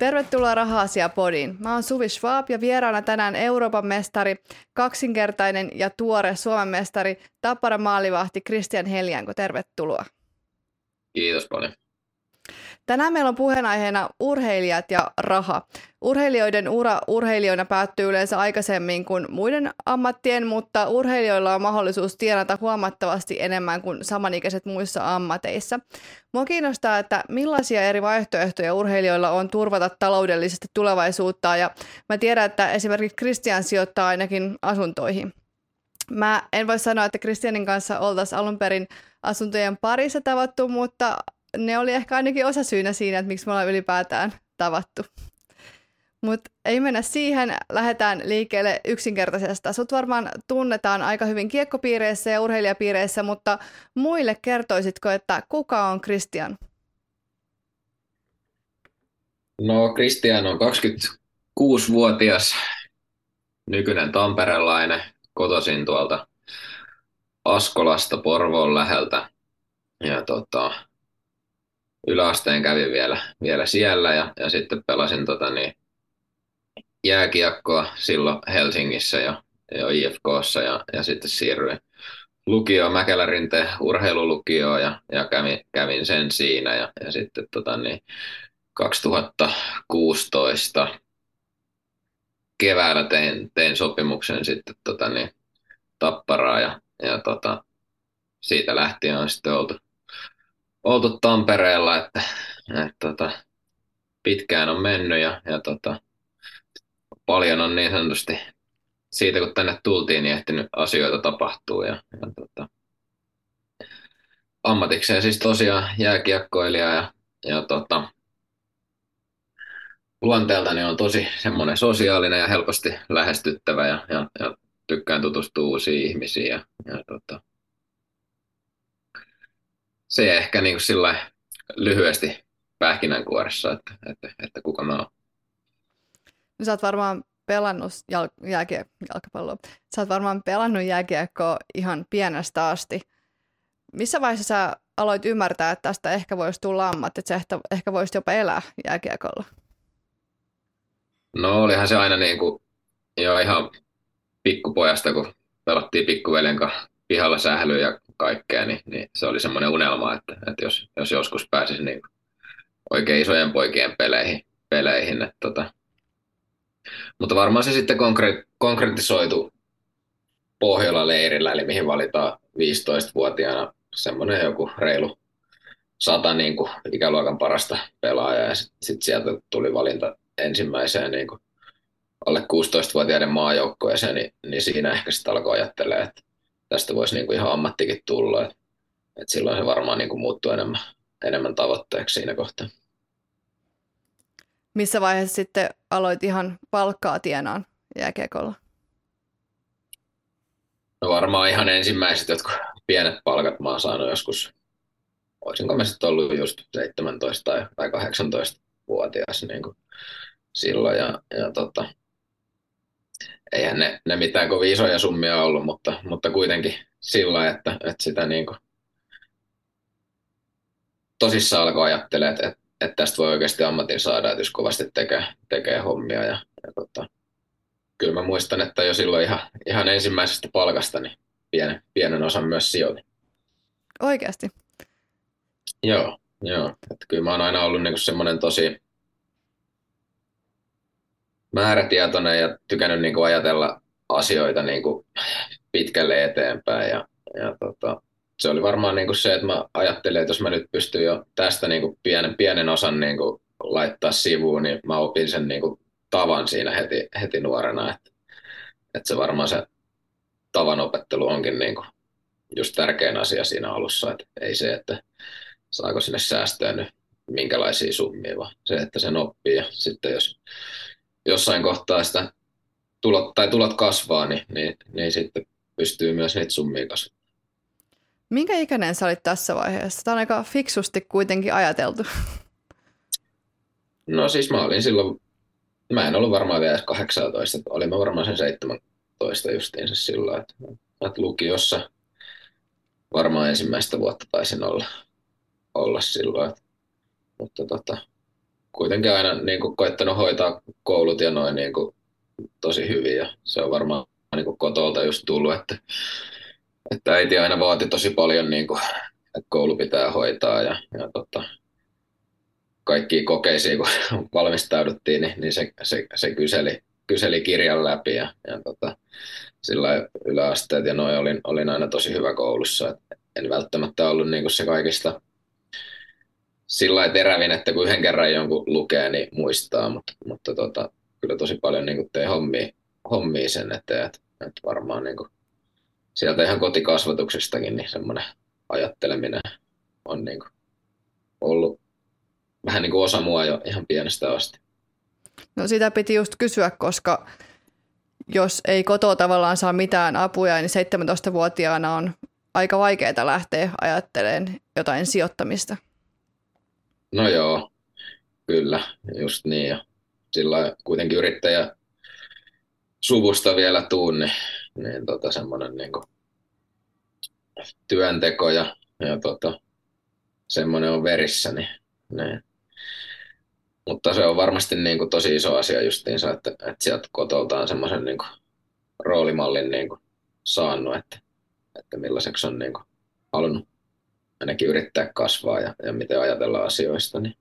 Tervetuloa raha podiin. Mä oon Suvi Schwab ja vieraana tänään Euroopan mestari, kaksinkertainen ja tuore Suomen mestari, tappara maalivahti Christian Heljanko. Tervetuloa. Kiitos paljon. Tänään meillä on puheenaiheena urheilijat ja raha. Urheilijoiden ura urheilijoina päättyy yleensä aikaisemmin kuin muiden ammattien, mutta urheilijoilla on mahdollisuus tienata huomattavasti enemmän kuin samanikäiset muissa ammateissa. Mua kiinnostaa, että millaisia eri vaihtoehtoja urheilijoilla on turvata taloudellisesti tulevaisuutta ja mä tiedän, että esimerkiksi Christian sijoittaa ainakin asuntoihin. Mä en voi sanoa, että Christianin kanssa oltaisiin alun perin asuntojen parissa tavattu, mutta ne oli ehkä ainakin osa syynä siinä, että miksi me ollaan ylipäätään tavattu. Mutta ei mennä siihen, lähdetään liikkeelle yksinkertaisesta. Sut varmaan tunnetaan aika hyvin kiekkopiireissä ja urheilijapiireissä, mutta muille kertoisitko, että kuka on Christian? No Christian on 26-vuotias, nykyinen tamperelainen, kotoisin tuolta Askolasta Porvoon läheltä. Ja tota, yläasteen kävin vielä, vielä siellä ja, ja sitten pelasin tota, niin, jääkiekkoa silloin Helsingissä ja, jo IFKssa ja, ja sitten siirryin lukio Mäkelärinteen urheilulukioon ja, ja kävin, kävin, sen siinä ja, ja sitten tota, niin, 2016 keväällä tein, tein sopimuksen sitten tota, niin, tapparaa ja, ja tota, siitä lähtien on sitten oltu, oltu Tampereella, että, että tota, pitkään on mennyt ja, ja tota, paljon on niin sanotusti siitä, kun tänne tultiin, niin ehtinyt asioita tapahtuu. Ja, ja tota, ammatikseen siis tosiaan jääkiekkoilija ja, ja tota, luonteeltani on tosi semmoinen sosiaalinen ja helposti lähestyttävä ja, ja, ja tykkään tutustua uusiin ihmisiin. Ja, ja tota, se ehkä niin kuin sillä lyhyesti pähkinänkuoressa, että, että, että kuka mä oon. No, sä oot varmaan pelannut jal- jääkie- jalkapalloa. Sä oot varmaan pelannut jääkiekkoa ihan pienestä asti. Missä vaiheessa sä aloit ymmärtää, että tästä ehkä voisi tulla ammatti, että sä ehkä, ehkä voisit jopa elää jääkiekolla? No olihan se aina niin kuin, jo ihan pikkupojasta, kun pelattiin pikkuveljen kanssa pihalla sählyä ja kaikkea, niin, niin se oli semmoinen unelma, että, että jos, jos joskus pääsisi niin oikein isojen poikien peleihin, peleihin että tota, mutta varmaan se sitten konkre- konkretisoitu Pohjola-leirillä, eli mihin valitaan 15-vuotiaana semmoinen joku reilu sata niin kuin ikäluokan parasta pelaajaa, ja sitten sit sieltä tuli valinta ensimmäiseen niin kuin alle 16-vuotiaiden maajoukkoeseen, niin, niin siinä ehkä sitten alkoi ajattelemaan, että tästä voisi niin kuin ihan ammattikin tulla. Et, et silloin se varmaan niin kuin muuttui enemmän, enemmän tavoitteeksi siinä kohtaa. Missä vaiheessa sitten aloit ihan palkkaa tienaan jääkiekolla? No varmaan ihan ensimmäiset jotkut pienet palkat mä oon saanut joskus, olisinko mä sitten ollut just 17 tai, tai 18-vuotias niin kuin silloin. Ja, ja tota, eihän ne, ne mitään kovin isoja summia ollut, mutta, mutta kuitenkin sillä, että, että sitä niin kuin tosissaan alkoi ajattelemaan, että, että, että tästä voi oikeasti ammatin saada, että jos kovasti tekee, tekee hommia. Ja, ja tota, kyllä mä muistan, että jo silloin ihan, ihan ensimmäisestä palkasta niin pienen, pienen osan myös sijoitin. Oikeasti? Joo, joo. Että kyllä mä oon aina ollut niin semmoinen tosi määrätietoinen ja tykännyt niin kuin ajatella asioita niin kuin pitkälle eteenpäin. Ja, ja tota, se oli varmaan niin kuin se, että mä ajattelin, että jos mä nyt pystyn jo tästä niin kuin pienen, pienen osan niin kuin laittaa sivuun, niin mä opin sen niin kuin tavan siinä heti, heti nuorena. Että, että se varmaan se tavan opettelu onkin niin kuin just tärkein asia siinä alussa. Että ei se, että saako sinne säästöä nyt minkälaisia summia, vaan se, että sen oppii. Ja sitten jos jossain kohtaa sitä tulot, tai tulot kasvaa, niin, niin, niin sitten pystyy myös niitä summia kasvamaan. Minkä ikäinen sä olit tässä vaiheessa? Tämä on aika fiksusti kuitenkin ajateltu. No siis mä olin silloin, mä en ollut varmaan vielä 18, olin mä varmaan sen 17 justiinsa silloin, että, että lukiossa varmaan ensimmäistä vuotta taisin olla, olla silloin. Että, mutta tota, kuitenkin aina niin kuin koittanut hoitaa koulut ja noin niin kuin tosi hyvin ja se on varmaan niin kuin kotolta just tullut, että, että äiti aina vaati tosi paljon, niin kuin, että koulu pitää hoitaa ja, ja tota, kaikkiin kokeisiin, kun valmistauduttiin, niin, niin se, se, se kyseli, kyseli kirjan läpi ja, ja tota, sillä yläasteet ja noin olin, olin aina tosi hyvä koulussa. Et en välttämättä ollut niin kuin se kaikista sillä terävin, että kun yhden kerran jonkun lukee, niin muistaa, mutta, mutta tota, kyllä tosi paljon niin tein hommia, hommia sen eteen, että, että varmaan niin kuin sieltä ihan kotikasvatuksestakin niin semmoinen ajatteleminen on niin kuin ollut vähän niin kuin osa mua jo ihan pienestä asti. No sitä piti just kysyä, koska jos ei kotoa tavallaan saa mitään apuja, niin 17-vuotiaana on aika vaikeaa lähteä ajattelemaan jotain sijoittamista. No joo, kyllä, just niin. Ja sillä kuitenkin yrittäjä suvusta vielä tuun, niin, niin tota, semmoinen niin työnteko ja, ja tota, semmoinen on verissä, niin, niin. Mutta se on varmasti niin kuin tosi iso asia justiinsa, että, että sieltä kotolta on semmoisen niin kuin roolimallin niin kuin saanut, että, että millaiseksi on niin kuin halunnut ainakin yrittää kasvaa ja, ja miten ajatella asioista, niin,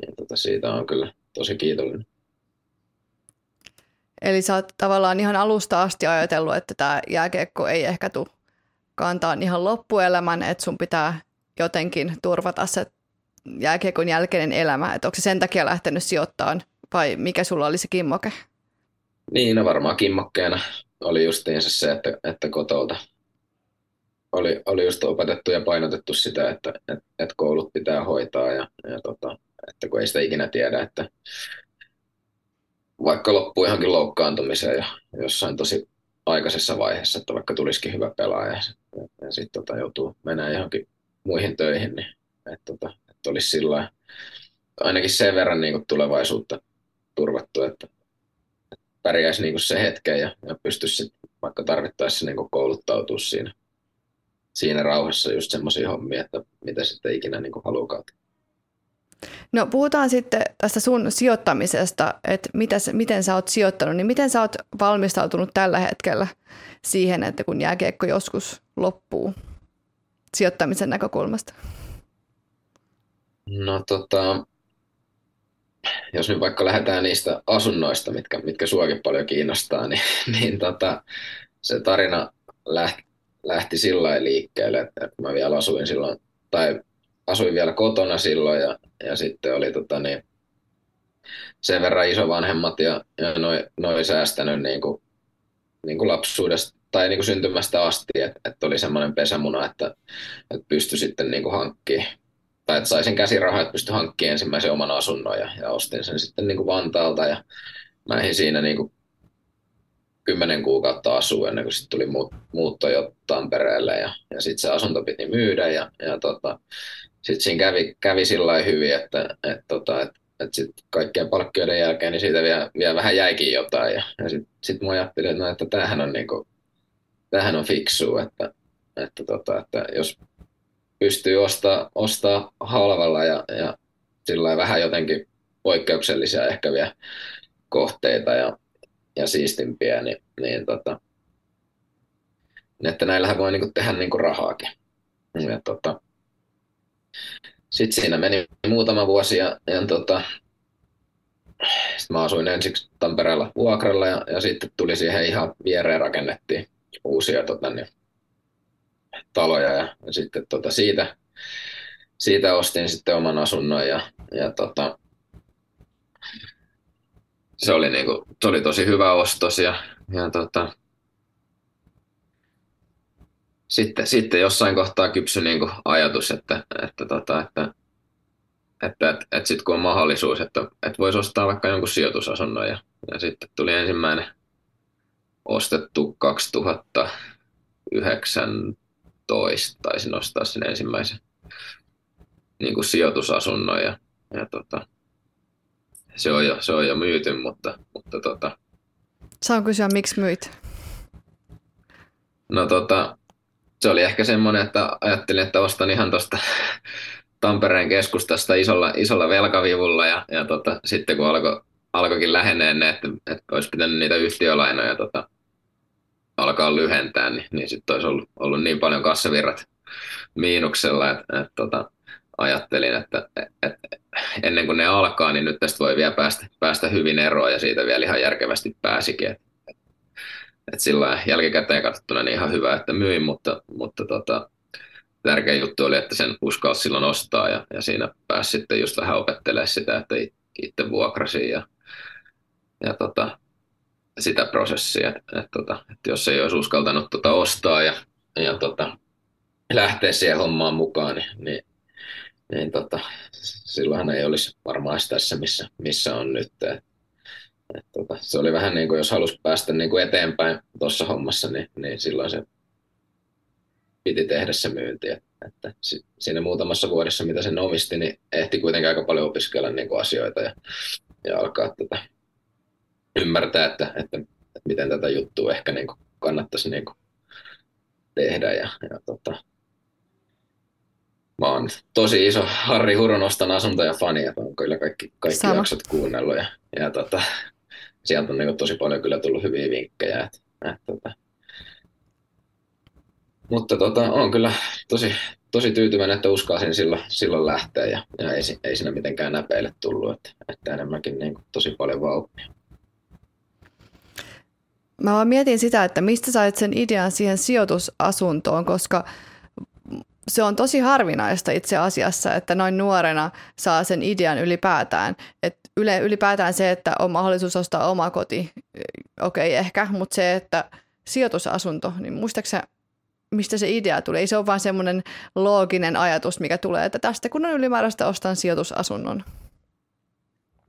niin tota siitä on kyllä tosi kiitollinen. Eli sä oot tavallaan ihan alusta asti ajatellut, että tämä jääkiekko ei ehkä tule kantaa ihan loppuelämän, että sun pitää jotenkin turvata se jääkiekon jälkeinen elämä. Että onko se sen takia lähtenyt sijoittamaan vai mikä sulla oli se kimmoke? Niin, no varmaan kimmokkeena oli justiinsa se, että, että kotolta oli, oli just opetettu ja painotettu sitä, että, että, että koulut pitää hoitaa ja, ja tota, että kun ei sitä ikinä tiedä, että vaikka loppuu johonkin loukkaantumiseen ja jossain tosi aikaisessa vaiheessa, että vaikka tulisikin hyvä pelaaja ja, ja sitten tota, joutuu menemään johonkin muihin töihin, niin että, tota, että olisi sillä ainakin sen verran niin kuin tulevaisuutta turvattu, että, että pärjäisi niin kuin se hetken ja, ja pystyisi vaikka tarvittaessa niin kuin kouluttautua siinä siinä rauhassa just semmoisia hommia, että mitä sitten ikinä niin haluaa No puhutaan sitten tästä sun sijoittamisesta, että mitä, miten sä oot sijoittanut, niin miten sä oot valmistautunut tällä hetkellä siihen, että kun jääkiekko joskus loppuu sijoittamisen näkökulmasta? No tota, jos nyt vaikka lähdetään niistä asunnoista, mitkä, mitkä suakin paljon kiinnostaa, niin, niin tota, se tarina lähti, lähti sillä liikkeelle, että mä vielä asuin silloin, tai asuin vielä kotona silloin ja, ja sitten oli tota niin, sen verran isovanhemmat ja, ja noin noi säästänyt niin kuin, niin kuin lapsuudesta tai niin kuin syntymästä asti, että, että oli semmoinen pesämuna, että, että pystyi sitten niin kuin hankkimaan tai että saisin käsirahaa, että pystyi hankkimaan ensimmäisen oman asunnon ja, ja ostin sen sitten niin kuin Vantaalta ja mä siinä niin kuin kymmenen kuukautta asua ennen kuin sitten tuli muutto jo Tampereelle ja, ja sitten se asunto piti myydä ja, ja tota, sitten siinä kävi, kävi sillä hyvin, että et, tota, et, et sit kaikkien palkkioiden jälkeen niin siitä vielä, vielä vähän jäikin jotain ja, ja sitten sit mä ajattelin, että, no, että tämähän on, niinku, tämähän on fiksu, että, että, tota, että jos pystyy ostaa, ostaa halvalla ja, ja sillä vähän jotenkin poikkeuksellisia ehkä vielä kohteita ja, ja siistimpiä, niin, niin tota, että näillähän voi niinku tehdä niinku rahaakin. Ja tota, sitten siinä meni muutama vuosi ja, ja tota, sit mä asuin ensiksi Tampereella vuokralla ja, ja sitten tuli siihen ihan viereen rakennettiin uusia tota, niin, taloja ja, ja sitten tota, siitä, siitä ostin sitten oman asunnon ja, ja tota, se oli, niinku, se oli tosi hyvä ostos ja, ja tota, sitten, sitten jossain kohtaa kypsy niinku ajatus, että, että, tota, että, että, että, että sitten kun on mahdollisuus, että, että voisi ostaa vaikka jonkun sijoitusasunnon ja, ja sitten tuli ensimmäinen ostettu 2019, taisin ostaa sen ensimmäisen niin kuin sijoitusasunnon ja, ja tota, se on jo, se on jo myyty, mutta, mutta tota... Saan kysyä, miksi myit? No tota, se oli ehkä semmoinen, että ajattelin, että ostan ihan tuosta Tampereen keskustasta isolla, isolla velkavivulla ja, ja tota, sitten kun alkoi alkoikin lähenee ne, että, että olisi pitänyt niitä yhtiölainoja tota, alkaa lyhentää, niin, niin sitten olisi ollut, ollut niin paljon kassavirrat miinuksella, että, että tota, ajattelin, että, että ennen kuin ne alkaa, niin nyt tästä voi vielä päästä, päästä hyvin eroon ja siitä vielä ihan järkevästi pääsikin. Että, että sillä jälkikäteen katsottuna niin ihan hyvä, että myin, mutta, mutta tota, tärkeä juttu oli, että sen uskalsi silloin ostaa ja, ja siinä pääsi sitten just vähän opettelemaan sitä, että itse vuokrasi ja, ja tota, sitä prosessia, että, tota, että jos ei olisi uskaltanut tota ostaa ja, ja tota, lähteä siihen hommaan mukaan, niin, niin, niin tota, silloinhan ei olisi varmaan tässä, missä, missä on nyt. Et, et, tota, se oli vähän niin kuin, jos halusi päästä niin kuin eteenpäin tuossa hommassa, niin, niin silloin se piti tehdä se myynti. Että, että siinä muutamassa vuodessa, mitä sen omisti, niin ehti kuitenkin aika paljon opiskella niin kuin asioita ja, ja alkaa tota, ymmärtää, että, että, että miten tätä juttua ehkä niin kuin kannattaisi niin kuin tehdä. Ja, ja tota, mä oon tosi iso Harri Huronostan asuntoja fani, että on kyllä kaikki, kaikki Sama. jaksot kuunnellut ja, ja tota, sieltä on niin tosi paljon kyllä tullut hyviä vinkkejä. Että, että, tota, mutta tota, on kyllä tosi, tosi tyytyväinen, että uskalsin silloin, silloin lähteä ja, ja ei, ei siinä mitenkään näpeille tullut, että, että enemmänkin niin kuin tosi paljon vauhtia. Mä vaan mietin sitä, että mistä sait sen idean siihen sijoitusasuntoon, koska se on tosi harvinaista itse asiassa, että noin nuorena saa sen idean ylipäätään. Et yle, ylipäätään se, että on mahdollisuus ostaa oma koti, okei okay, ehkä, mutta se, että sijoitusasunto, niin muistaakseni mistä se idea tulee. Ei se ole vain semmoinen looginen ajatus, mikä tulee, että tästä kun on ylimääräistä, ostan sijoitusasunnon.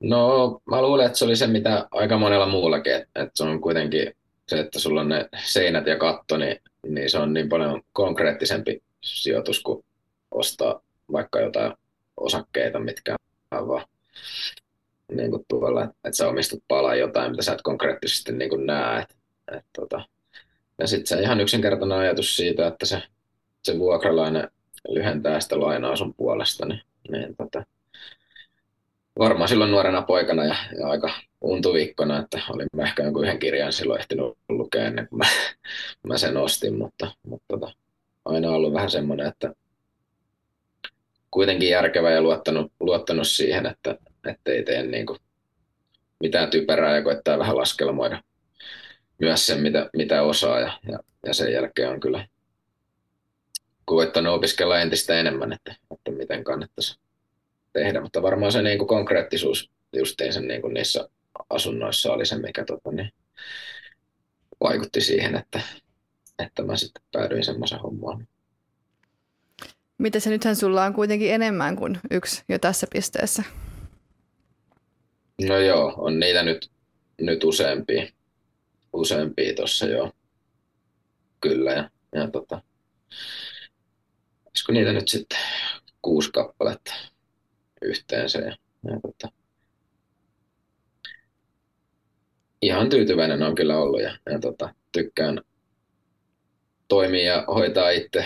No, mä luulen, että se oli se, mitä aika monella muullakin, että se on kuitenkin se, että sulla on ne seinät ja katto, niin, niin se on niin paljon konkreettisempi sijoitus kuin ostaa vaikka jotain osakkeita, mitkä on vaan niin kuin tuolla, että sä omistat palaa jotain, mitä sä et konkreettisesti niin kuin näe. Et, et, tota. Ja sitten se ihan yksinkertainen ajatus siitä, että se, se vuokralainen lyhentää sitä lainaa sun puolesta, niin, niin tota, varmaan silloin nuorena poikana ja, ja aika untuvikkona, että olin mä ehkä jonkun yhden kirjan silloin ehtinyt lukea ennen kuin mä, mä sen ostin, mutta, mutta tota, aina ollut vähän semmoinen, että kuitenkin järkevä ja luottanut, luottanut siihen, että ei tee niin kuin mitään typerää ja koittaa vähän laskelmoida myös sen, mitä, mitä osaa ja, ja, ja sen jälkeen on kyllä koittanut opiskella entistä enemmän, että, että miten kannattaisi tehdä, mutta varmaan se niin kuin konkreettisuus justiin sen niin kuin niissä asunnoissa oli se, mikä tota, niin, vaikutti siihen, että, että mä sitten päädyin semmoisen hommaan. Miten se nythän sulla on kuitenkin enemmän kuin yksi jo tässä pisteessä? No joo, on niitä nyt, nyt useampia, useampia tuossa joo. Kyllä ja, ja tota, olisiko niitä nyt sitten kuusi kappaletta yhteensä ja, ja tota, ihan tyytyväinen on kyllä ollut ja, ja tota, tykkään toimia ja hoitaa itse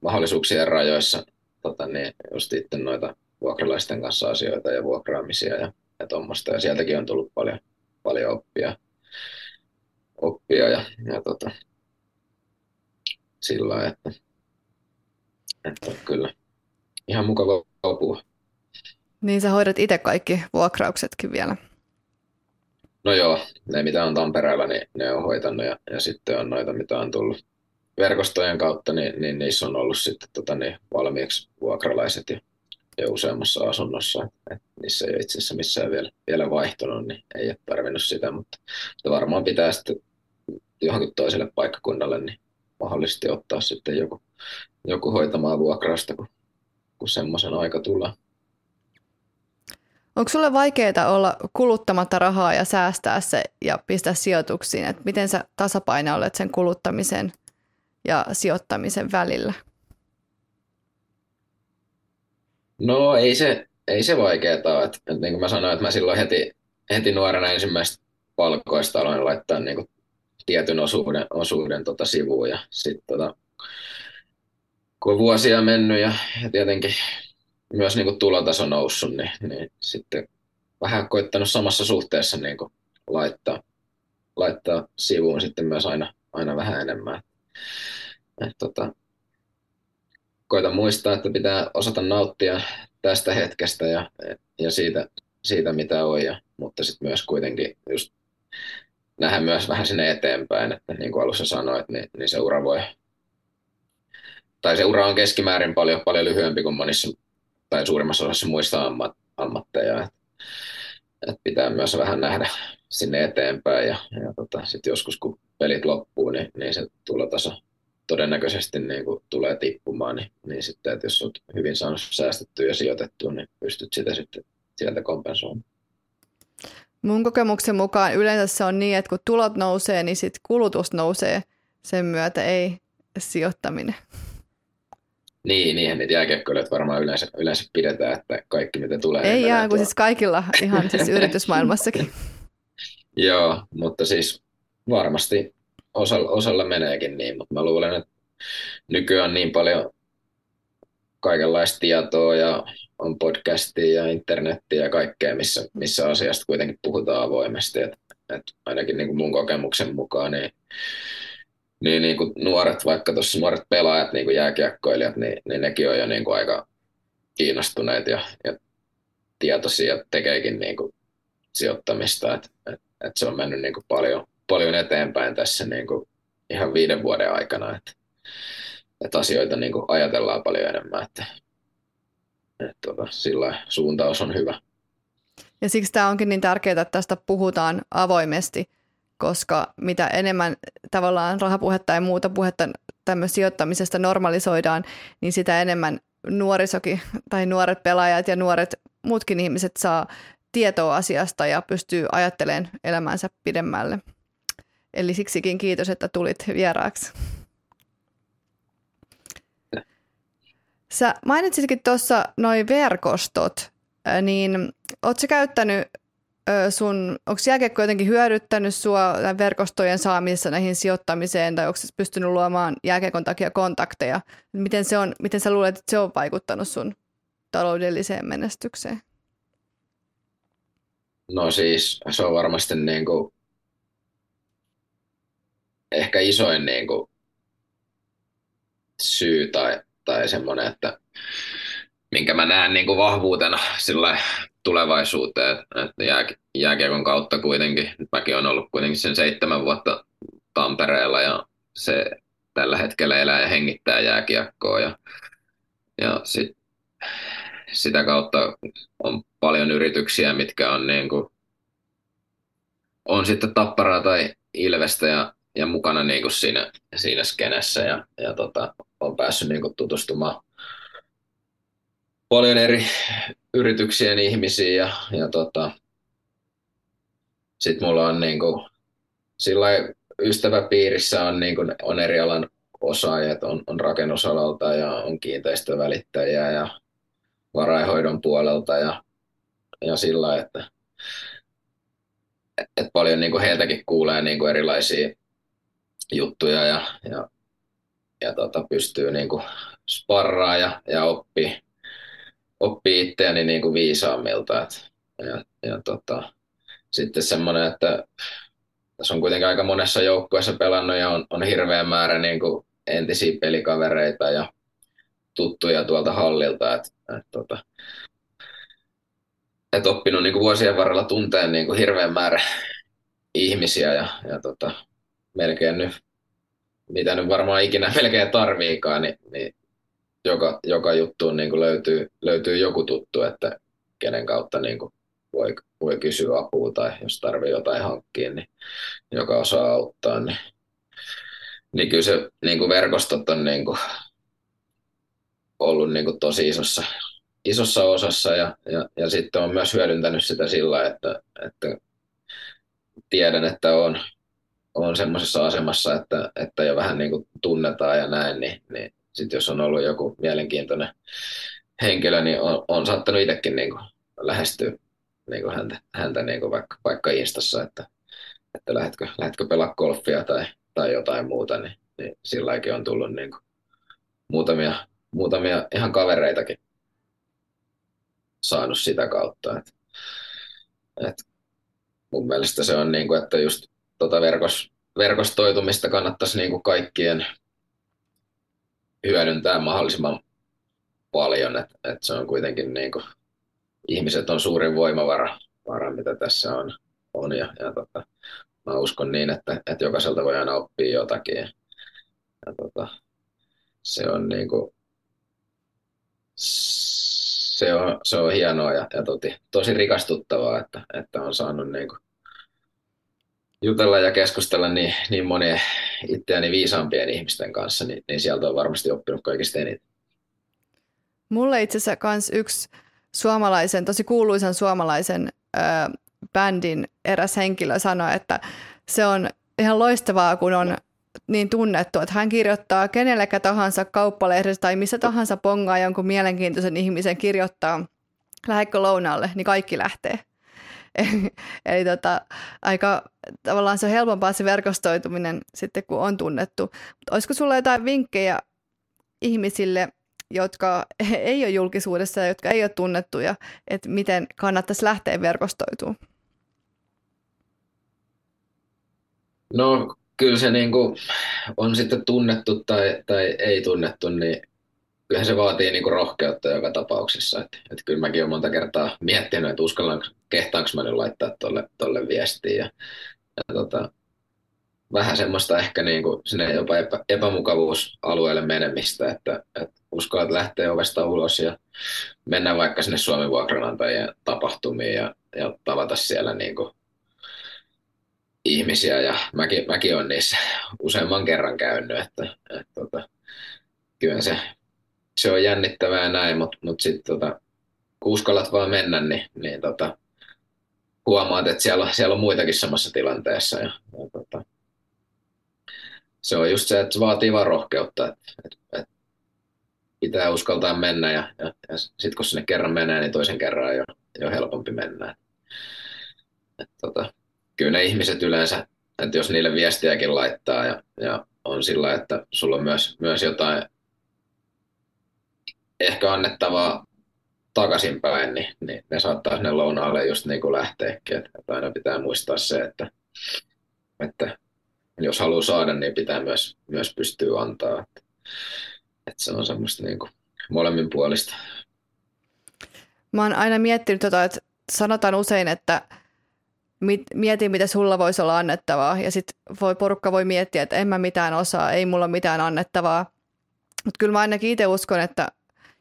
mahdollisuuksien rajoissa tota, niin just itse noita vuokralaisten kanssa asioita ja vuokraamisia ja, ja tuommoista. Ja sieltäkin on tullut paljon, paljon oppia, oppia ja, ja tota, sillä että, että kyllä ihan mukava apua. Niin sä hoidat itse kaikki vuokrauksetkin vielä. No joo, ne mitä on Tampereella, niin ne on hoitanut ja, ja sitten on noita, mitä on tullut verkostojen kautta, niin, niin niissä on ollut sitten tota, niin valmiiksi vuokralaiset ja, ja useammassa asunnossa. Et niissä ei ole itse asiassa missään vielä, vielä vaihtunut, niin ei ole tarvinnut sitä, mutta, mutta varmaan pitää sitten johonkin toiselle paikkakunnalle niin mahdollisesti ottaa sitten joku, joku hoitamaan vuokrausta, kun, kun semmoisen aika tulee. Onko sulle vaikeaa olla kuluttamatta rahaa ja säästää se ja pistää sijoituksiin? Et miten sä tasapainoilet sen kuluttamisen ja sijoittamisen välillä? No ei se, ei se vaikeaa. Et, et niin kuin mä sanoin, että mä silloin heti, heti nuorena ensimmäistä palkoista aloin laittaa niin kuin tietyn osuuden, osuuden tota sivuun ja sitten tota, kun on vuosia mennyt ja, ja tietenkin myös niin tulotaso noussut, niin, niin sitten vähän koittanut samassa suhteessa niin kuin laittaa, laittaa sivuun sitten myös aina, aina vähän enemmän. Et, tota, koitan muistaa, että pitää osata nauttia tästä hetkestä ja, ja siitä, siitä, mitä on, ja, mutta sitten myös kuitenkin just nähdä myös vähän sinne eteenpäin, että niin kuin alussa sanoit, niin, niin se ura voi, tai se ura on keskimäärin paljon, paljon lyhyempi kuin monissa tai suurimmassa osassa muista ammat, ammatteja. Et, et pitää myös vähän nähdä sinne eteenpäin ja, ja tota, sitten joskus kun pelit loppuu, niin, niin se tulotaso todennäköisesti niin kuin tulee tippumaan, niin, niin sitten, että jos olet hyvin saanut säästettyä ja sijoitettua, niin pystyt sitä sitten sieltä kompensoimaan. Mun kokemuksen mukaan yleensä se on niin, että kun tulot nousee, niin sitten kulutus nousee sen myötä, ei sijoittaminen. Niin, niinhän niitä jääkiekkoilijat varmaan yleensä, yleensä pidetään, että kaikki mitä tulee. Ei niin jää, kun siis kaikilla ihan siis yritysmaailmassakin. Joo, mutta siis varmasti osalla, osalla meneekin niin, mutta mä luulen, että nykyään on niin paljon kaikenlaista tietoa ja on podcastia ja internettiä ja kaikkea, missä, missä asiasta kuitenkin puhutaan avoimesti. Et, et ainakin niin kuin mun kokemuksen mukaan niin, niin, niin kuin nuoret, vaikka tuossa nuoret pelaajat, niin kuin jääkiekkoilijat, niin, niin nekin on jo niin kuin aika kiinnostuneet ja, ja tietoisia ja tekeekin niin kuin sijoittamista. Et, et, et se on mennyt niin kuin paljon, paljon eteenpäin tässä niin kuin ihan viiden vuoden aikana, että, että asioita niin kuin ajatellaan paljon enemmän, että, että tota, sillä suuntaus on hyvä. Ja siksi tämä onkin niin tärkeää, että tästä puhutaan avoimesti, koska mitä enemmän tavallaan rahapuhetta ja muuta puhetta tämmöistä sijoittamisesta normalisoidaan, niin sitä enemmän nuorisokin tai nuoret pelaajat ja nuoret muutkin ihmiset saa tietoa asiasta ja pystyy ajattelemaan elämänsä pidemmälle. Eli siksikin kiitos, että tulit vieraaksi. Sä mainitsitkin tuossa noin verkostot, niin ootko käyttänyt sun, onko jääkiekko jotenkin hyödyttänyt sua verkostojen saamisessa näihin sijoittamiseen tai onko pystynyt luomaan jääkiekon takia kontakteja? Miten, se on, miten sä luulet, että se on vaikuttanut sun taloudelliseen menestykseen? No siis se on varmasti niin kuin ehkä isoin niin kuin syy tai, tai semmoinen, että minkä mä näen niin kuin vahvuutena sillä tulevaisuuteen, että jää, jääkiekon kautta kuitenkin, mäkin olen ollut kuitenkin sen seitsemän vuotta Tampereella ja se tällä hetkellä elää ja hengittää jääkiekkoa ja, ja sit, sitä kautta on paljon yrityksiä, mitkä on niin kuin, on sitten tapparaa tai ilvestä ja ja mukana niin kuin siinä, siinä skenessä ja, ja tota, on päässyt niin kuin tutustumaan paljon eri yrityksien ihmisiin ja, ja tota, sitten mulla on niin kuin, sillä ystäväpiirissä on, niin kuin, on eri alan osaajat, on, on rakennusalalta ja on kiinteistövälittäjiä ja varainhoidon puolelta ja, ja sillä että, että paljon niin kuin heiltäkin kuulee niin kuin erilaisia juttuja ja, ja, ja tota, pystyy niin kuin sparraa ja, ja oppii, oppii itseäni niin kuin viisaammilta. Et, ja, ja tota, sitten semmoinen, että tässä on kuitenkin aika monessa joukkueessa pelannut ja on, on hirveä määrä niin kuin entisiä pelikavereita ja tuttuja tuolta hallilta, että et, tota, et oppinut niin kuin vuosien varrella tunteen niin kuin hirveän määrä ihmisiä ja, ja tota, melkein nyt, mitä nyt varmaan ikinä melkein tarviikaan, niin, niin joka, joka juttuun niin kuin löytyy, löytyy joku tuttu, että kenen kautta niin kuin voi, voi kysyä apua tai jos tarvii jotain hankkia, niin joka osaa auttaa, niin, niin kyllä se niin kuin verkostot on niin kuin ollut niin kuin tosi isossa, isossa osassa ja, ja, ja sitten on myös hyödyntänyt sitä sillä, että, että tiedän, että on, on semmoisessa asemassa, että, että jo vähän niin kuin tunnetaan ja näin, niin, niin sitten jos on ollut joku mielenkiintoinen henkilö, niin on, on saattanut itsekin niin kuin lähestyä niin kuin häntä, häntä niin kuin vaikka, vaikka Instassa, että, että lähdetkö, lähdetkö pelaa golfia tai, tai jotain muuta, niin, niin silläkin on tullut niin kuin muutamia, muutamia ihan kavereitakin. saanut sitä kautta. Et, et mun mielestä se on niin kuin, että just tota verkos, verkostoitumista kannattaisi niin kuin kaikkien hyödyntää mahdollisimman paljon, että et se on kuitenkin niin kuin, ihmiset on suurin voimavara, vara, mitä tässä on, on ja, ja tota, mä uskon niin, että, että jokaiselta voi aina oppia jotakin. Ja, ja tota, se on niin kuin, se on, se on hienoa ja, ja toti, tosi rikastuttavaa, että, että on saanut niin kuin jutella ja keskustella niin, niin monien itseäni viisaampien ihmisten kanssa, niin, niin sieltä on varmasti oppinut kaikista eniten. Mulle itse asiassa kans yksi suomalaisen, tosi kuuluisan suomalaisen ö, bändin eräs henkilö sanoi, että se on ihan loistavaa, kun on niin tunnettu, että hän kirjoittaa kenellekä tahansa kauppalehdessä tai missä tahansa pongaa jonkun mielenkiintoisen ihmisen kirjoittaa lähekkö lounaalle, niin kaikki lähtee. Eli, tota, aika tavallaan se on helpompaa se verkostoituminen sitten, kun on tunnettu. Mutta olisiko sulla jotain vinkkejä ihmisille, jotka ei ole julkisuudessa ja jotka ei ole tunnettuja, että miten kannattaisi lähteä verkostoitumaan? No kyllä se niin kuin on sitten tunnettu tai, tai ei tunnettu, niin kyllähän se vaatii niin rohkeutta joka tapauksessa. Että, että kyllä mäkin olen monta kertaa miettinyt, että uskallanko, kehtaanko mä nyt laittaa tuolle, tolle viestiin. Ja, ja tota, vähän semmoista ehkä niin kuin sinne jopa epä, epämukavuusalueelle menemistä, että, että uskallat lähteä ovesta ulos ja mennä vaikka sinne Suomen vuokranantajien tapahtumiin ja, ja tavata siellä niin kuin ihmisiä ja mäkin, mäkin olen niissä useamman kerran käynyt, että, että, että tota, kyllä se, se on jännittävää näin, mutta mut sitten tota, kun uskallat vaan mennä, niin, niin tota, huomaat, että siellä, siellä on muitakin samassa tilanteessa. Ja, ja tota, se on just se, että se vaatii vaan rohkeutta, että, että, että pitää uskaltaa mennä ja, ja, ja sitten kun sinne kerran menee, niin toisen kerran on jo, jo helpompi mennä. Et, tota, kyllä ne ihmiset yleensä, että jos niille viestiäkin laittaa ja, ja on sillä, että sulla on myös, myös jotain ehkä annettavaa takaisinpäin, niin, niin ne saattaa sinne lounaalle just niin kuin lähteäkin. Että, aina pitää muistaa se, että, että jos haluaa saada, niin pitää myös, myös pystyä antaa. Että, että se on semmoista niin kuin molemmin puolista. Mä oon aina miettinyt tota, että sanotaan usein, että mieti, mitä sulla voisi olla annettavaa. Ja sitten voi, porukka voi miettiä, että en mä mitään osaa, ei mulla mitään annettavaa. Mutta kyllä mä ainakin itse uskon, että,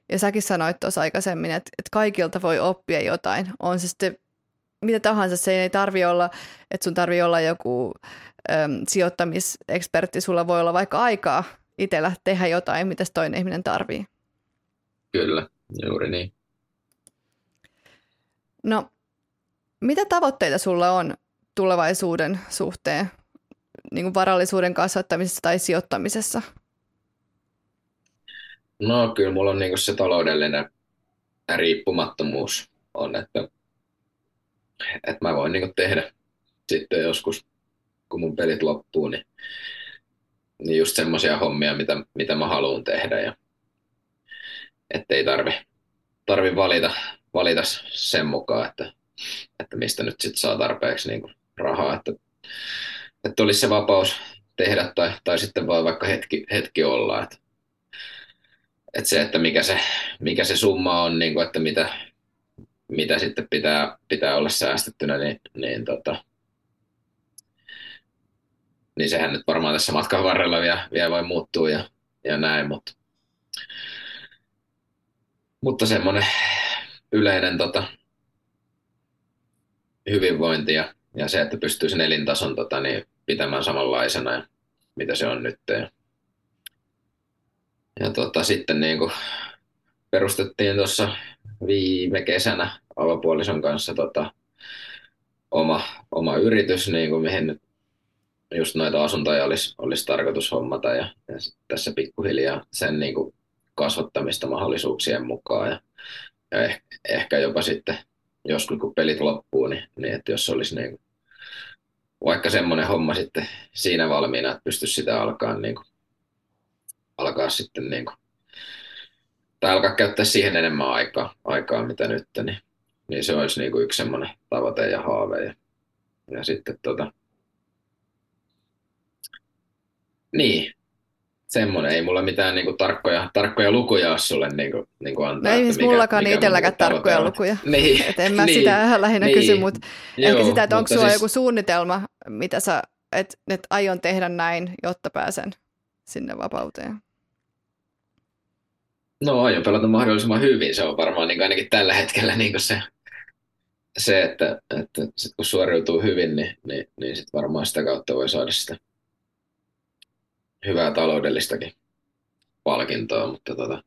ja säkin sanoit tuossa aikaisemmin, että, että kaikilta voi oppia jotain. On se sitten mitä tahansa, se ei tarvi olla, että sun tarvii olla joku äm, sijoittamisekspertti, sulla voi olla vaikka aikaa itsellä tehdä jotain, mitä toinen ihminen tarvii. Kyllä, juuri niin. No, mitä tavoitteita sulla on tulevaisuuden suhteen niin kuin varallisuuden kasvattamisessa tai sijoittamisessa? No kyllä mulla on niin se taloudellinen riippumattomuus on, että, että mä voin niin tehdä sitten joskus, kun mun pelit loppuu, niin, niin just semmoisia hommia, mitä, mitä mä haluan tehdä ja ettei tarvi, tarvi valita, valita sen mukaan, että että mistä nyt sitten saa tarpeeksi niin kuin rahaa, että, että olisi se vapaus tehdä tai, tai sitten vaan vaikka hetki, hetki olla. Että, että se, että mikä se, mikä se summa on, niin kuin, että mitä, mitä sitten pitää, pitää olla säästettynä, niin, niin, tota, niin sehän nyt varmaan tässä matkan varrella vielä, vielä voi muuttua ja, ja näin, mutta, mutta semmoinen yleinen tota, hyvinvointi ja, ja se, että pystyy sen elintason tota, niin, pitämään samanlaisena, ja mitä se on nyt. Ja, ja tota, sitten niin kuin perustettiin tuossa viime kesänä avopuolison kanssa tota, oma, oma yritys, niin kuin mihin nyt just noita asuntoja olisi, olisi tarkoitus hommata ja, ja tässä pikkuhiljaa sen niin kuin kasvattamista mahdollisuuksien mukaan ja, ja ehkä, ehkä jopa sitten joskus kun pelit loppuu, niin, niin että jos olisi niin kuin, vaikka semmoinen homma sitten siinä valmiina, että pystyisi sitä alkaa, niin kuin, alkaa sitten niin kuin, tai alkaa käyttää siihen enemmän aikaa, aikaa mitä nyt, niin, niin se olisi niin kuin yksi semmoinen tavoite ja haave. Ja, ja sitten tota, niin, semmoinen. Ei mulla mitään niinku tarkkoja, tarkkoja lukuja ole sulle niinku, niinku antaa. No ei siis mullakaan mikä itselläkään tarkkoja lukuja. Niin. Et en mä niin. sitä lähinnä niin. kysy, mutta ehkä sitä, että onko sulla siis... joku suunnitelma, mitä sä, että et aion tehdä näin, jotta pääsen sinne vapauteen. No aion pelata mahdollisimman hyvin. Se on varmaan niin ainakin tällä hetkellä niin se, se, että, että sit kun suoriutuu hyvin, niin, niin, niin sit varmaan sitä kautta voi saada sitä hyvää taloudellistakin palkintoa, mutta tota,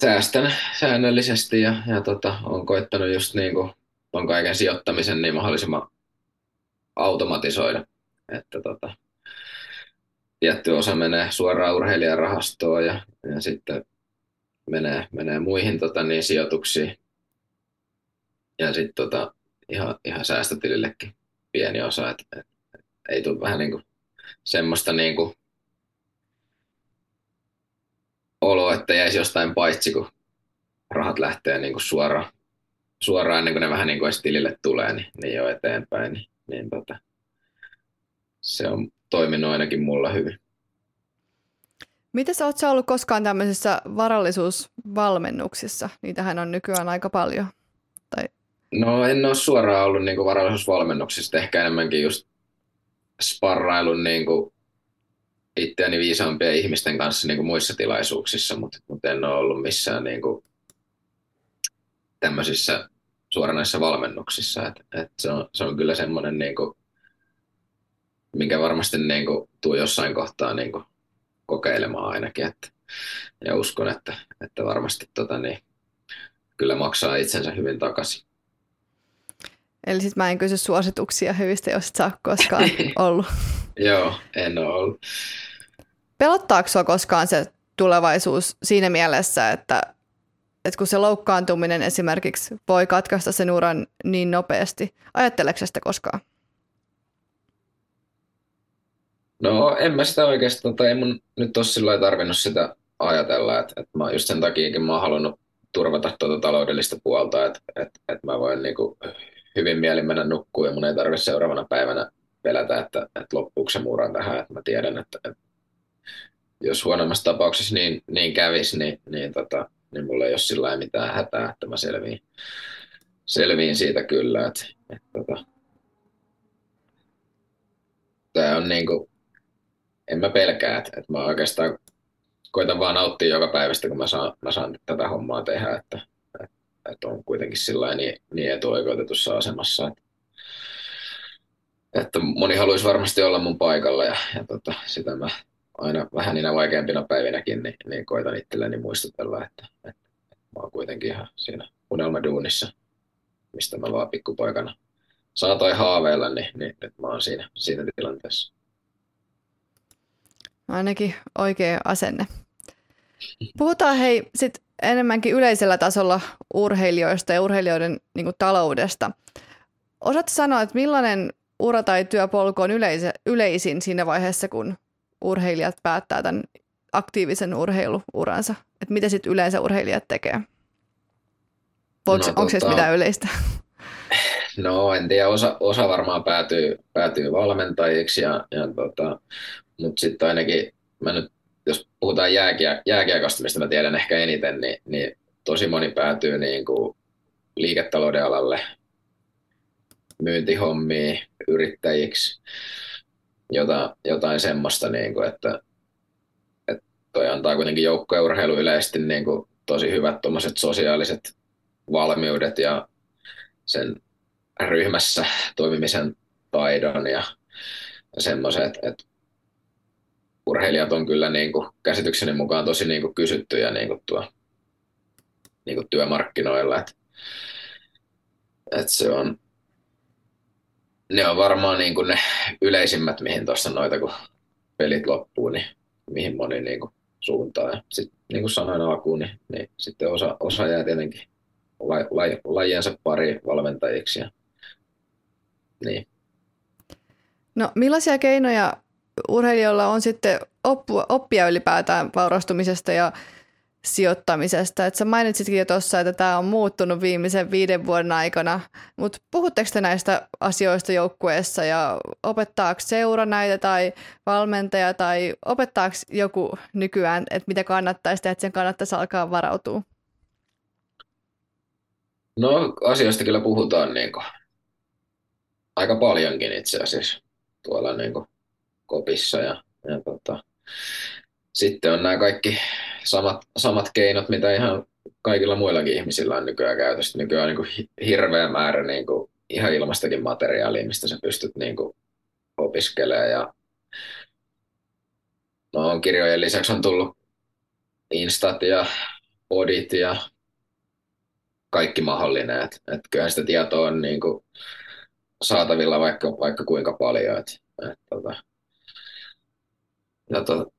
säästän säännöllisesti ja, ja tota, on koittanut just niin kuin ton kaiken sijoittamisen niin mahdollisimman automatisoida, että tota, tietty osa menee suoraan urheilijarahastoon ja, ja sitten menee, menee muihin tota, niin, sijoituksiin ja sitten tota, ihan, ihan säästötilillekin pieni osa, että et, et, ei tule vähän niin kuin semmoista niin oloa, että jäisi jostain paitsi, kun rahat lähtee niin suoraan, suoraan ennen kuin ne vähän niin kuin tilille tulee, niin, niin jo eteenpäin. Niin, niin tota, se on toiminut ainakin mulla hyvin. Miten sä oot sä ollut koskaan tämmöisissä varallisuusvalmennuksissa? Niitähän on nykyään aika paljon. Tai... No en ole suoraan ollut niin kuin varallisuusvalmennuksista, ehkä enemmänkin just sparrailun niin kuin itseäni viisaampien ihmisten kanssa niin kuin muissa tilaisuuksissa, mutta, mutta en ole ollut missään niin kuin tämmöisissä suoranaisissa valmennuksissa. Et, et se, on, se on kyllä semmoinen, niin kuin, minkä varmasti niin kuin, tuu jossain kohtaa niin kuin, kokeilemaan ainakin. Että, ja uskon, että, että varmasti tota, niin, kyllä maksaa itsensä hyvin takaisin. Eli sitten mä en kysy suosituksia hyvistä, jos et saa koskaan ollut. Joo, en ole ollut. Pelottaako sua koskaan se tulevaisuus siinä mielessä, että, että kun se loukkaantuminen esimerkiksi voi katkaista sen uran niin nopeasti, ajatteleeko sitä koskaan? No en mä sitä oikeastaan, tai ei mun nyt ole sillä tarvinnut sitä ajatella, että, että mä just sen takia mä oon halunnut turvata tuota taloudellista puolta, että, että, että mä voin niinku hyvin mielin mennä nukkuun ja mun ei tarvitse seuraavana päivänä pelätä, että, että loppuuko se muran tähän, että mä tiedän, että, että jos huonommassa tapauksessa niin, niin kävisi, niin, niin, tota, niin mulla ei ole sillä mitään hätää, että mä selviin, selviin siitä kyllä. Että, että, tota, tämä on niin kuin, en mä pelkää, että, että mä oikeastaan koitan vaan nauttia joka päivästä, kun mä saan, mä saan tätä hommaa tehdä, että, että, että on kuitenkin sillä niin, niin etuoikeutetussa asemassa, että, että moni haluaisi varmasti olla mun paikalla ja, ja tota, sitä mä aina vähän niinä vaikeampina päivinäkin niin, niin koitan itselleni muistutella, että, että, että mä oon kuitenkin ihan siinä unelmaduunissa, mistä mä vaan pikkupoikana saatoin haaveilla, niin, niin nyt mä oon siinä, siinä tilanteessa. Ainakin oikea asenne. Puhutaan hei sit enemmänkin yleisellä tasolla urheilijoista ja urheilijoiden niin kuin, taloudesta. Osaatko sanoa, että millainen ura tai työpolku on yleise, yleisin siinä vaiheessa, kun urheilijat päättää tämän aktiivisen urheiluuransa? Että mitä sitten yleensä urheilijat tekee? Voiko, no, onko tota, se mitään yleistä? No en tiedä, osa, osa varmaan päätyy, päätyy valmentajiksi, ja, ja tota, mutta sitten ainakin, mä nyt, jos puhutaan jääkiä, jääkiekosta, mistä mä tiedän ehkä eniten, niin, niin tosi moni päätyy niin kuin liiketalouden alalle, myyntihommiin, yrittäjiksi, jota, jotain semmoista, niin kuin, että, että toi antaa kuitenkin joukkourheilu yleisesti niin kuin tosi hyvät sosiaaliset valmiudet ja sen ryhmässä toimimisen taidon ja, ja semmoiset, että urheilijat on kyllä niin kuin, käsitykseni mukaan tosi niin kuin, kysyttyjä niin kuin tuo, niin kuin työmarkkinoilla. että että se on, ne on varmaan niin kuin ne yleisimmät, mihin tuossa noita, kun pelit loppuu, niin mihin moni niin kuin suuntaa. Ja niin kuin sanoin alkuun, niin, niin sitten osa, osa jää tietenkin la, la, lajiensa pari valmentajiksi. Ja, niin. No millaisia keinoja urheilijoilla on sitten oppua, oppia ylipäätään vaurastumisesta ja sijoittamisesta. Et sä mainitsitkin jo tuossa, että tämä on muuttunut viimeisen viiden vuoden aikana, mutta puhutteko te näistä asioista joukkueessa ja opettaako seura näitä tai valmentaja tai opettaako joku nykyään, että mitä kannattaisi tehdä, että sen kannattaisi alkaa varautua? No asioista kyllä puhutaan niin kuin, aika paljonkin itse asiassa tuolla niin kuin, kopissa ja, ja tota, sitten on nämä kaikki samat, samat keinot, mitä ihan kaikilla muillakin ihmisillä on nykyään käytössä. Nykyään on niin hirveä määrä niin kuin ihan ilmastakin materiaalia, mistä sä pystyt niin kuin opiskelemaan. Ja no, on kirjojen lisäksi on tullut Instat ja Podit ja kaikki mahdollinen. Et, et kyllähän sitä tietoa on niin kuin saatavilla vaikka, vaikka kuinka paljon. Et, et, tota, ja to,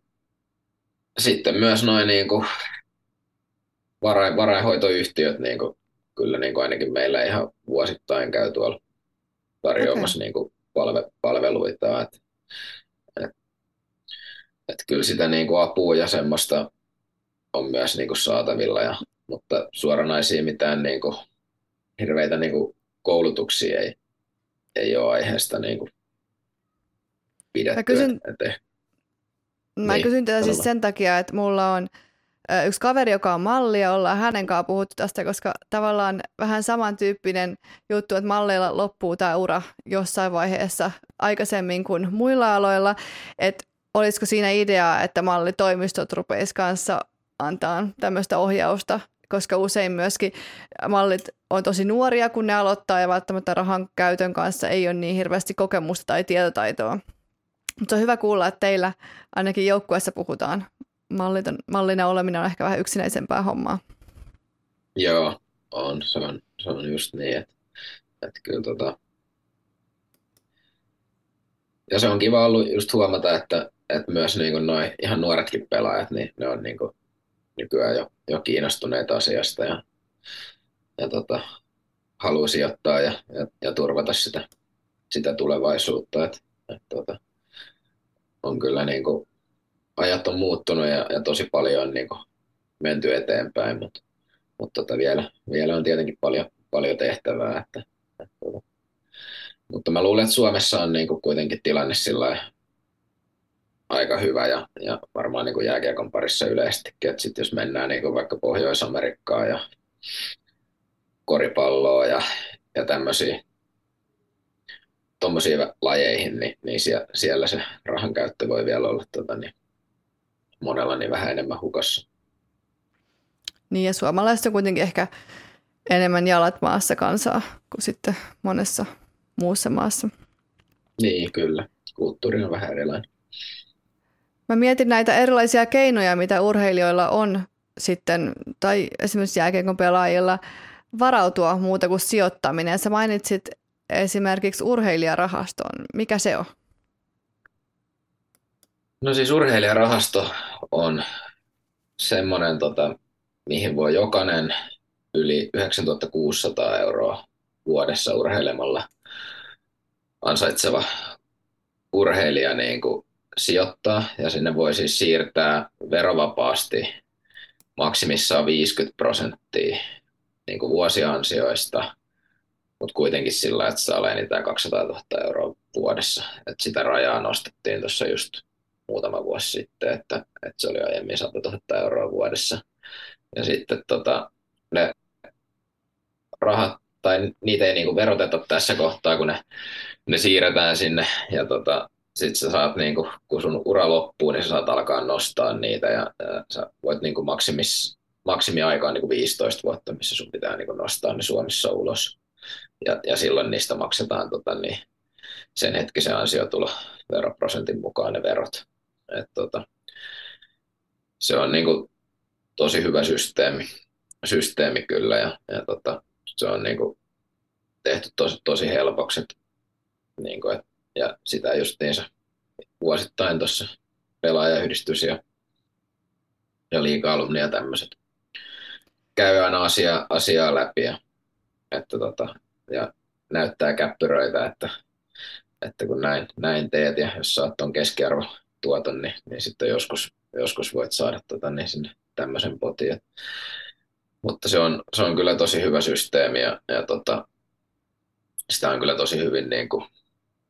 sitten myös noin niin kuin varain, varainhoitoyhtiöt niin kuin, kyllä niin kuin ainakin meillä ihan vuosittain käy tuolla tarjoamassa okay. niin kuin palve, palveluita. Et, et, et kyllä sitä niin kuin apua ja semmoista on myös niin kuin saatavilla, ja, mutta suoranaisia mitään niin kuin, hirveitä niin kuin koulutuksia ei, ei ole aiheesta niin kuin pidetty. Mä kysyn, et, et Mä niin, kysyn tätä siis sen takia, että mulla on yksi kaveri, joka on malli ja ollaan hänen kanssaan puhuttu tästä, koska tavallaan vähän samantyyppinen juttu, että malleilla loppuu tämä ura jossain vaiheessa aikaisemmin kuin muilla aloilla, että olisiko siinä ideaa, että mallitoimistot rupeisi kanssa antaa tämmöistä ohjausta, koska usein myöskin mallit on tosi nuoria, kun ne aloittaa ja välttämättä rahan käytön kanssa ei ole niin hirveästi kokemusta tai tietotaitoa. Mutta on hyvä kuulla, että teillä ainakin joukkueessa puhutaan. Malliton, mallina oleminen on ehkä vähän yksinäisempää hommaa. Joo, on. Se on, se on just niin, että, että kyllä tota... Ja se on kiva ollut just huomata, että, että myös niin noin ihan nuoretkin pelaajat, niin ne on niin kuin nykyään jo, jo kiinnostuneita asiasta ja, ja tota, haluaa sijoittaa ja, ja, ja turvata sitä, sitä tulevaisuutta. Et, et, tota, on kyllä niin kuin, ajat on muuttunut ja, ja tosi paljon on niin kuin, menty eteenpäin, mutta, mutta tota, vielä, vielä on tietenkin paljon, paljon tehtävää. Että, että, tota. mutta mä luulen, että Suomessa on niin kuin, kuitenkin tilanne sillä aika hyvä ja, ja varmaan niin kuin jääkiekon parissa yleisestikin, että sit jos mennään niin kuin vaikka Pohjois-Amerikkaan ja koripalloa ja, ja tämmöisiä tuommoisiin lajeihin, niin, niin siellä, siellä se rahan käyttö voi vielä olla tota, niin monella niin vähän enemmän hukassa. Niin ja suomalaiset on kuitenkin ehkä enemmän jalat maassa kansaa kuin sitten monessa muussa maassa. Niin, kyllä. Kulttuuri on vähän erilainen. Mä mietin näitä erilaisia keinoja, mitä urheilijoilla on sitten, tai esimerkiksi jääkiekon pelaajilla, varautua muuta kuin sijoittaminen. Sä mainitsit esimerkiksi urheilijarahastoon? Mikä se on? No siis urheilijarahasto on semmoinen, tota, mihin voi jokainen yli 9600 euroa vuodessa urheilemalla ansaitseva urheilija niin kuin sijoittaa ja sinne voi siis siirtää verovapaasti maksimissaan 50 prosenttia niin kuin vuosiansioista mutta kuitenkin sillä, että saa enintään 200 000 euroa vuodessa. Et sitä rajaa nostettiin tuossa just muutama vuosi sitten, että, että se oli aiemmin 100 000 euroa vuodessa. Ja sitten tota, ne rahat, tai niitä ei niinku veroteta tässä kohtaa, kun ne, ne siirretään sinne, ja tota, sitten sä saat, niinku, kun sun ura loppuu, niin sä saat alkaa nostaa niitä, ja, ja sä voit niinku maksimis, maksimiaika on niinku 15 vuotta, missä sun pitää niinku nostaa ne Suomessa ulos ja, ja silloin niistä maksetaan tota, niin sen hetkisen ansiotulo veroprosentin mukaan ne verot. Et, tota, se on niin kuin, tosi hyvä systeemi, systeemi kyllä ja, ja tota, se on niin kuin, tehty tosi, tosi helpoksi. Niin kuin, et, ja sitä justiinsa vuosittain tuossa pelaajayhdistys ja, ja liiga-alumni ja tämmöiset käy aina asia, asiaa läpi ja että tota, ja näyttää käppyröitä, että, että kun näin, näin teet ja jos saat tuon keskiarvo tuoton, niin, niin sitten joskus, joskus voit saada tota, niin sinne tämmöisen potin. Mutta se on, se on kyllä tosi hyvä systeemi ja, ja tota, sitä on kyllä tosi hyvin niin kuin,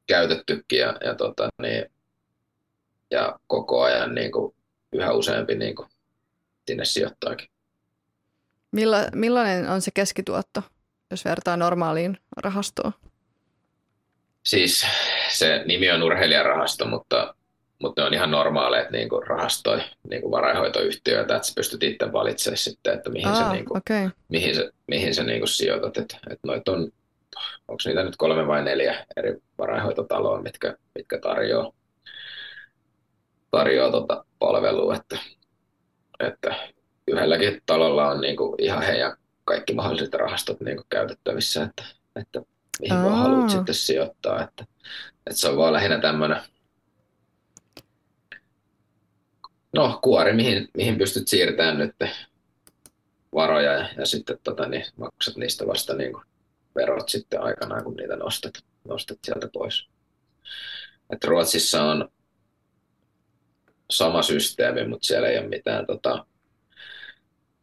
käytettykin ja, ja, tota, niin, ja koko ajan niin kuin, yhä useampi niin kuin, sinne sijoittaakin. Milla, millainen on se keskituotto, jos vertaa normaaliin rahastoon? Siis se nimi on urheilijarahasto, mutta, mutta ne on ihan normaaleja niin kuin rahastoja, niin kuin varainhoitoyhtiöitä, että sä pystyt itse valitsemaan sitten, että mihin Aa, sä, niin kuin, okay. mihin sä, mihin sä niin kuin sijoitat. Että, että noit on, onko niitä nyt kolme vai neljä eri varainhoitotaloa, mitkä, mitkä tarjoaa, tarjoaa tota palvelua, että, että yhdelläkin talolla on niin kuin ihan heidän kaikki mahdolliset rahastot niin kuin käytettävissä, että, että mihin vaan haluat sitten sijoittaa. Että, että se on vaan lähinnä tämmöinen no, kuori, mihin, mihin pystyt siirtämään nyt varoja ja, ja sitten tota, niin, maksat niistä vasta niin kuin verot sitten aikanaan, kun niitä nostat, nostat sieltä pois. Et Ruotsissa on sama systeemi, mutta siellä ei ole mitään tota,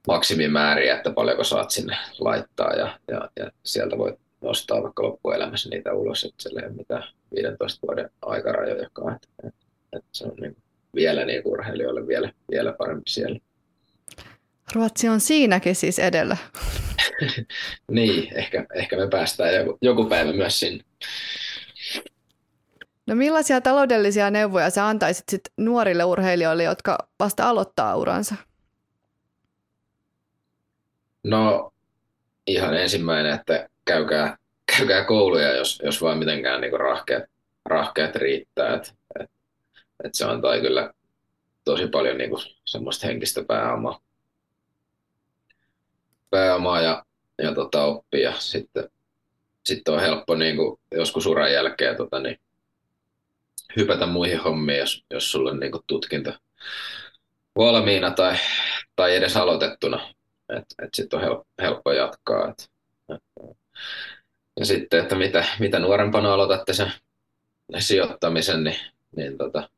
maksimimääriä, että paljonko saat sinne laittaa ja, ja, ja sieltä voit nostaa vaikka loppuelämässä niitä ulos, että siellä ei ole mitään 15 vuoden aikarajojakaan. Että, että, että se on niin vielä niin urheilijoille vielä, vielä parempi siellä. Ruotsi on siinäkin siis edellä. niin, ehkä, ehkä me päästään joku, joku päivä myös sinne. No millaisia taloudellisia neuvoja sä antaisit sit nuorille urheilijoille, jotka vasta aloittaa uransa? No ihan ensimmäinen, että käykää, käykää kouluja, jos, jos vaan mitenkään niin rahkeet, rahkeet riittää. Et, et, et se antaa kyllä tosi paljon niin kuin, semmoista henkistä pääomaa, pääomaa ja, ja tota, oppia. Sitten, sitten on helppo niin kuin, joskus uran jälkeen tota, niin, hypätä muihin hommiin, jos, jos sulla on niin kuin, tutkinto valmiina tai, tai edes aloitettuna. Et, et sitten on helppo, helppo jatkaa. Et, et, ja sitten, että mitä, mitä nuorempana aloitatte sen sijoittamisen, niin, niin tota,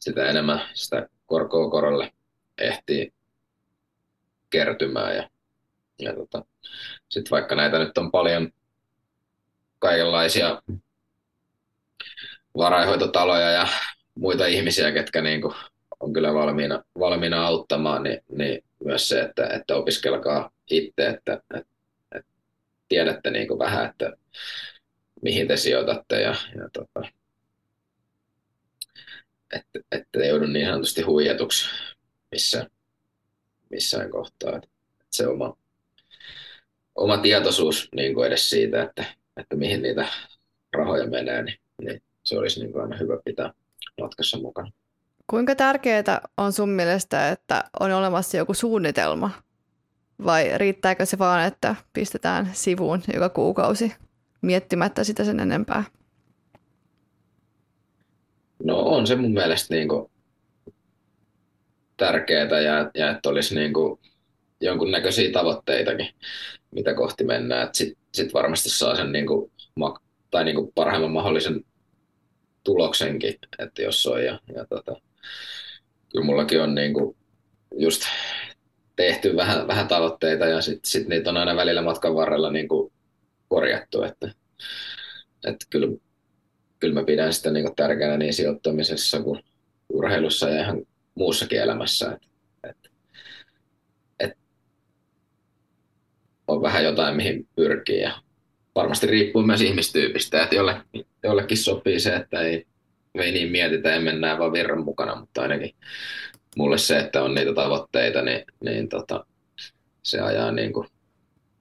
sitä enemmän sitä korkoa korolle ehtii kertymään. Ja, ja tota, sitten vaikka näitä nyt on paljon kaikenlaisia varainhoitotaloja ja muita ihmisiä, ketkä niin kuin on kyllä valmiina, valmiina auttamaan, niin, niin myös se, että, että opiskelkaa itse, että, että tiedätte niin kuin vähän, että mihin te sijoitatte ja, ja tota, että, että joudu niin sanotusti huijatuksi missä, missään kohtaa. Että se oma, oma tietoisuus niin kuin edes siitä, että, että mihin niitä rahoja menee, niin, niin se olisi niin kuin aina hyvä pitää matkassa mukana. Kuinka tärkeää on sun mielestä, että on olemassa joku suunnitelma vai riittääkö se vaan, että pistetään sivuun joka kuukausi miettimättä sitä sen enempää? No on se mun mielestä niin kuin tärkeää ja, ja että olisi niin kuin jonkunnäköisiä tavoitteitakin, mitä kohti mennään. Sitten sit varmasti saa sen niin kuin, tai niin kuin parhaimman mahdollisen tuloksenkin, että jos on. Ja, ja tota, kyllä mullakin on niin kuin just tehty vähän, vähän tavoitteita ja sitten sit niitä on aina välillä matkan varrella niin kuin korjattu. Että, että kyllä, kyllä mä pidän sitä niin kuin tärkeänä niin sijoittamisessa kuin urheilussa ja ihan muussakin elämässä. Että, että on vähän jotain, mihin pyrkii ja varmasti riippuu myös ihmistyypistä, että jollekin, jollekin sopii se, että ei, ei niin mietitä ja mennään vaan virran mukana, mutta ainakin mulle se, että on niitä tavoitteita, niin, niin tota, se ajaa niin kuin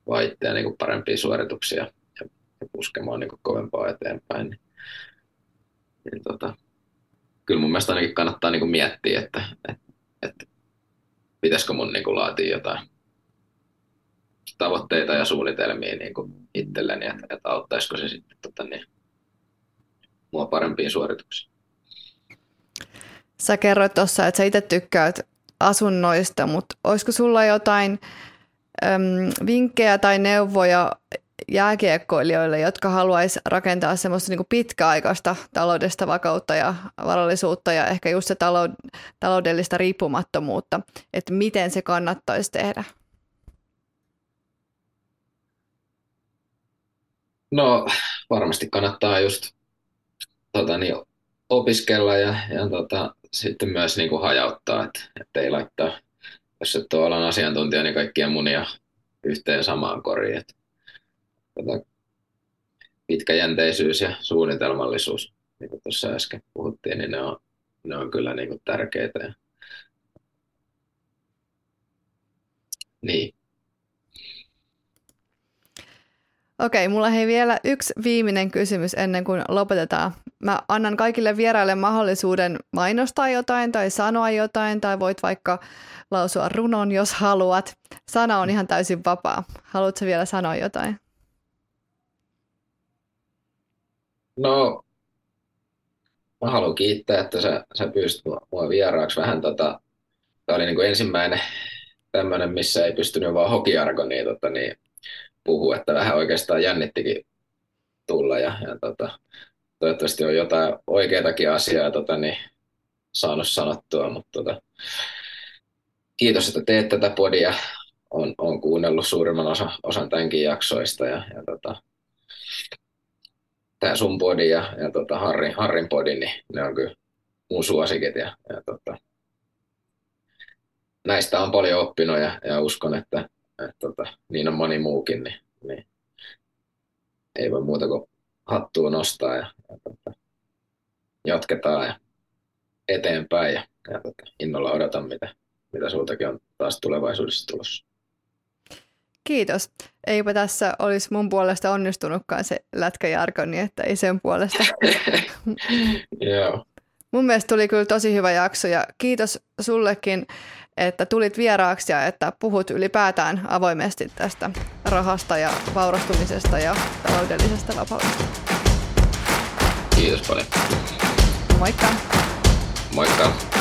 vaitteja niin kuin parempia suorituksia ja, ja puskemaan niin kuin kovempaa eteenpäin. Niin, niin tota, kyllä mun mielestä ainakin kannattaa niin kuin miettiä, että, että, että pitäisikö mun niin kuin laatia jotain tavoitteita ja suunnitelmia niin kuin itselleni, että, että auttaisiko se sitten tota, niin, mua parempiin suorituksiin. Sä kerroit tuossa, että sä itse tykkäät asunnoista, mutta olisiko sulla jotain äm, vinkkejä tai neuvoja jääkiekkoilijoille, jotka haluaisi rakentaa semmoista niin pitkäaikaista taloudesta vakautta ja varallisuutta ja ehkä just se talou- taloudellista riippumattomuutta, että miten se kannattaisi tehdä? No varmasti kannattaa just tota, niin, opiskella ja, ja tota, sitten myös niin kuin hajauttaa, että ei laittaa, jos et ole alan asiantuntija, niin kaikkia munia yhteen samaan koriin. Että, tota, pitkäjänteisyys ja suunnitelmallisuus, niin kuin tuossa äsken puhuttiin, niin ne on, ne on kyllä niin kuin tärkeitä. Ja, niin. Okei, mulla hei vielä yksi viimeinen kysymys ennen kuin lopetetaan. Mä annan kaikille vieraille mahdollisuuden mainostaa jotain tai sanoa jotain, tai voit vaikka lausua runon, jos haluat. Sana on ihan täysin vapaa. Haluatko vielä sanoa jotain? No, mä haluan kiittää, että sä, sä pyysit mua vieraaksi vähän. Tota, tämä oli niin kuin ensimmäinen tämmöinen, missä ei pystynyt vaan hokiargoniin tota, niin puhua, että vähän oikeastaan jännittikin tulla ja, ja tota, toivottavasti on jotain oikeatakin asiaa tota, niin, saanut sanottua, mutta tota, kiitos, että teet tätä podia. on on kuunnellut suurimman osa, osan tämänkin jaksoista ja, ja tota, tämä sun podi ja, ja tota Harrin, Harrin podi, niin ne on kyllä mun suosikit ja, ja tota, näistä on paljon oppinut ja, ja uskon, että, että tota, niin on moni muukin, niin, niin ei voi muuta kuin hattua nostaa ja, ja tota, jatketaan ja eteenpäin ja, ja tota, innolla odotan, mitä, mitä sultakin on taas tulevaisuudessa tulossa. Kiitos. Eipä tässä olisi mun puolesta onnistunutkaan se lätkäjarko, niin että ei sen puolesta. Joo. Mun mielestä tuli kyllä tosi hyvä jakso ja kiitos sullekin, että tulit vieraaksi ja että puhut ylipäätään avoimesti tästä rahasta ja vaurastumisesta ja taloudellisesta vapaudesta. Kiitos paljon. Moikka. Moikka.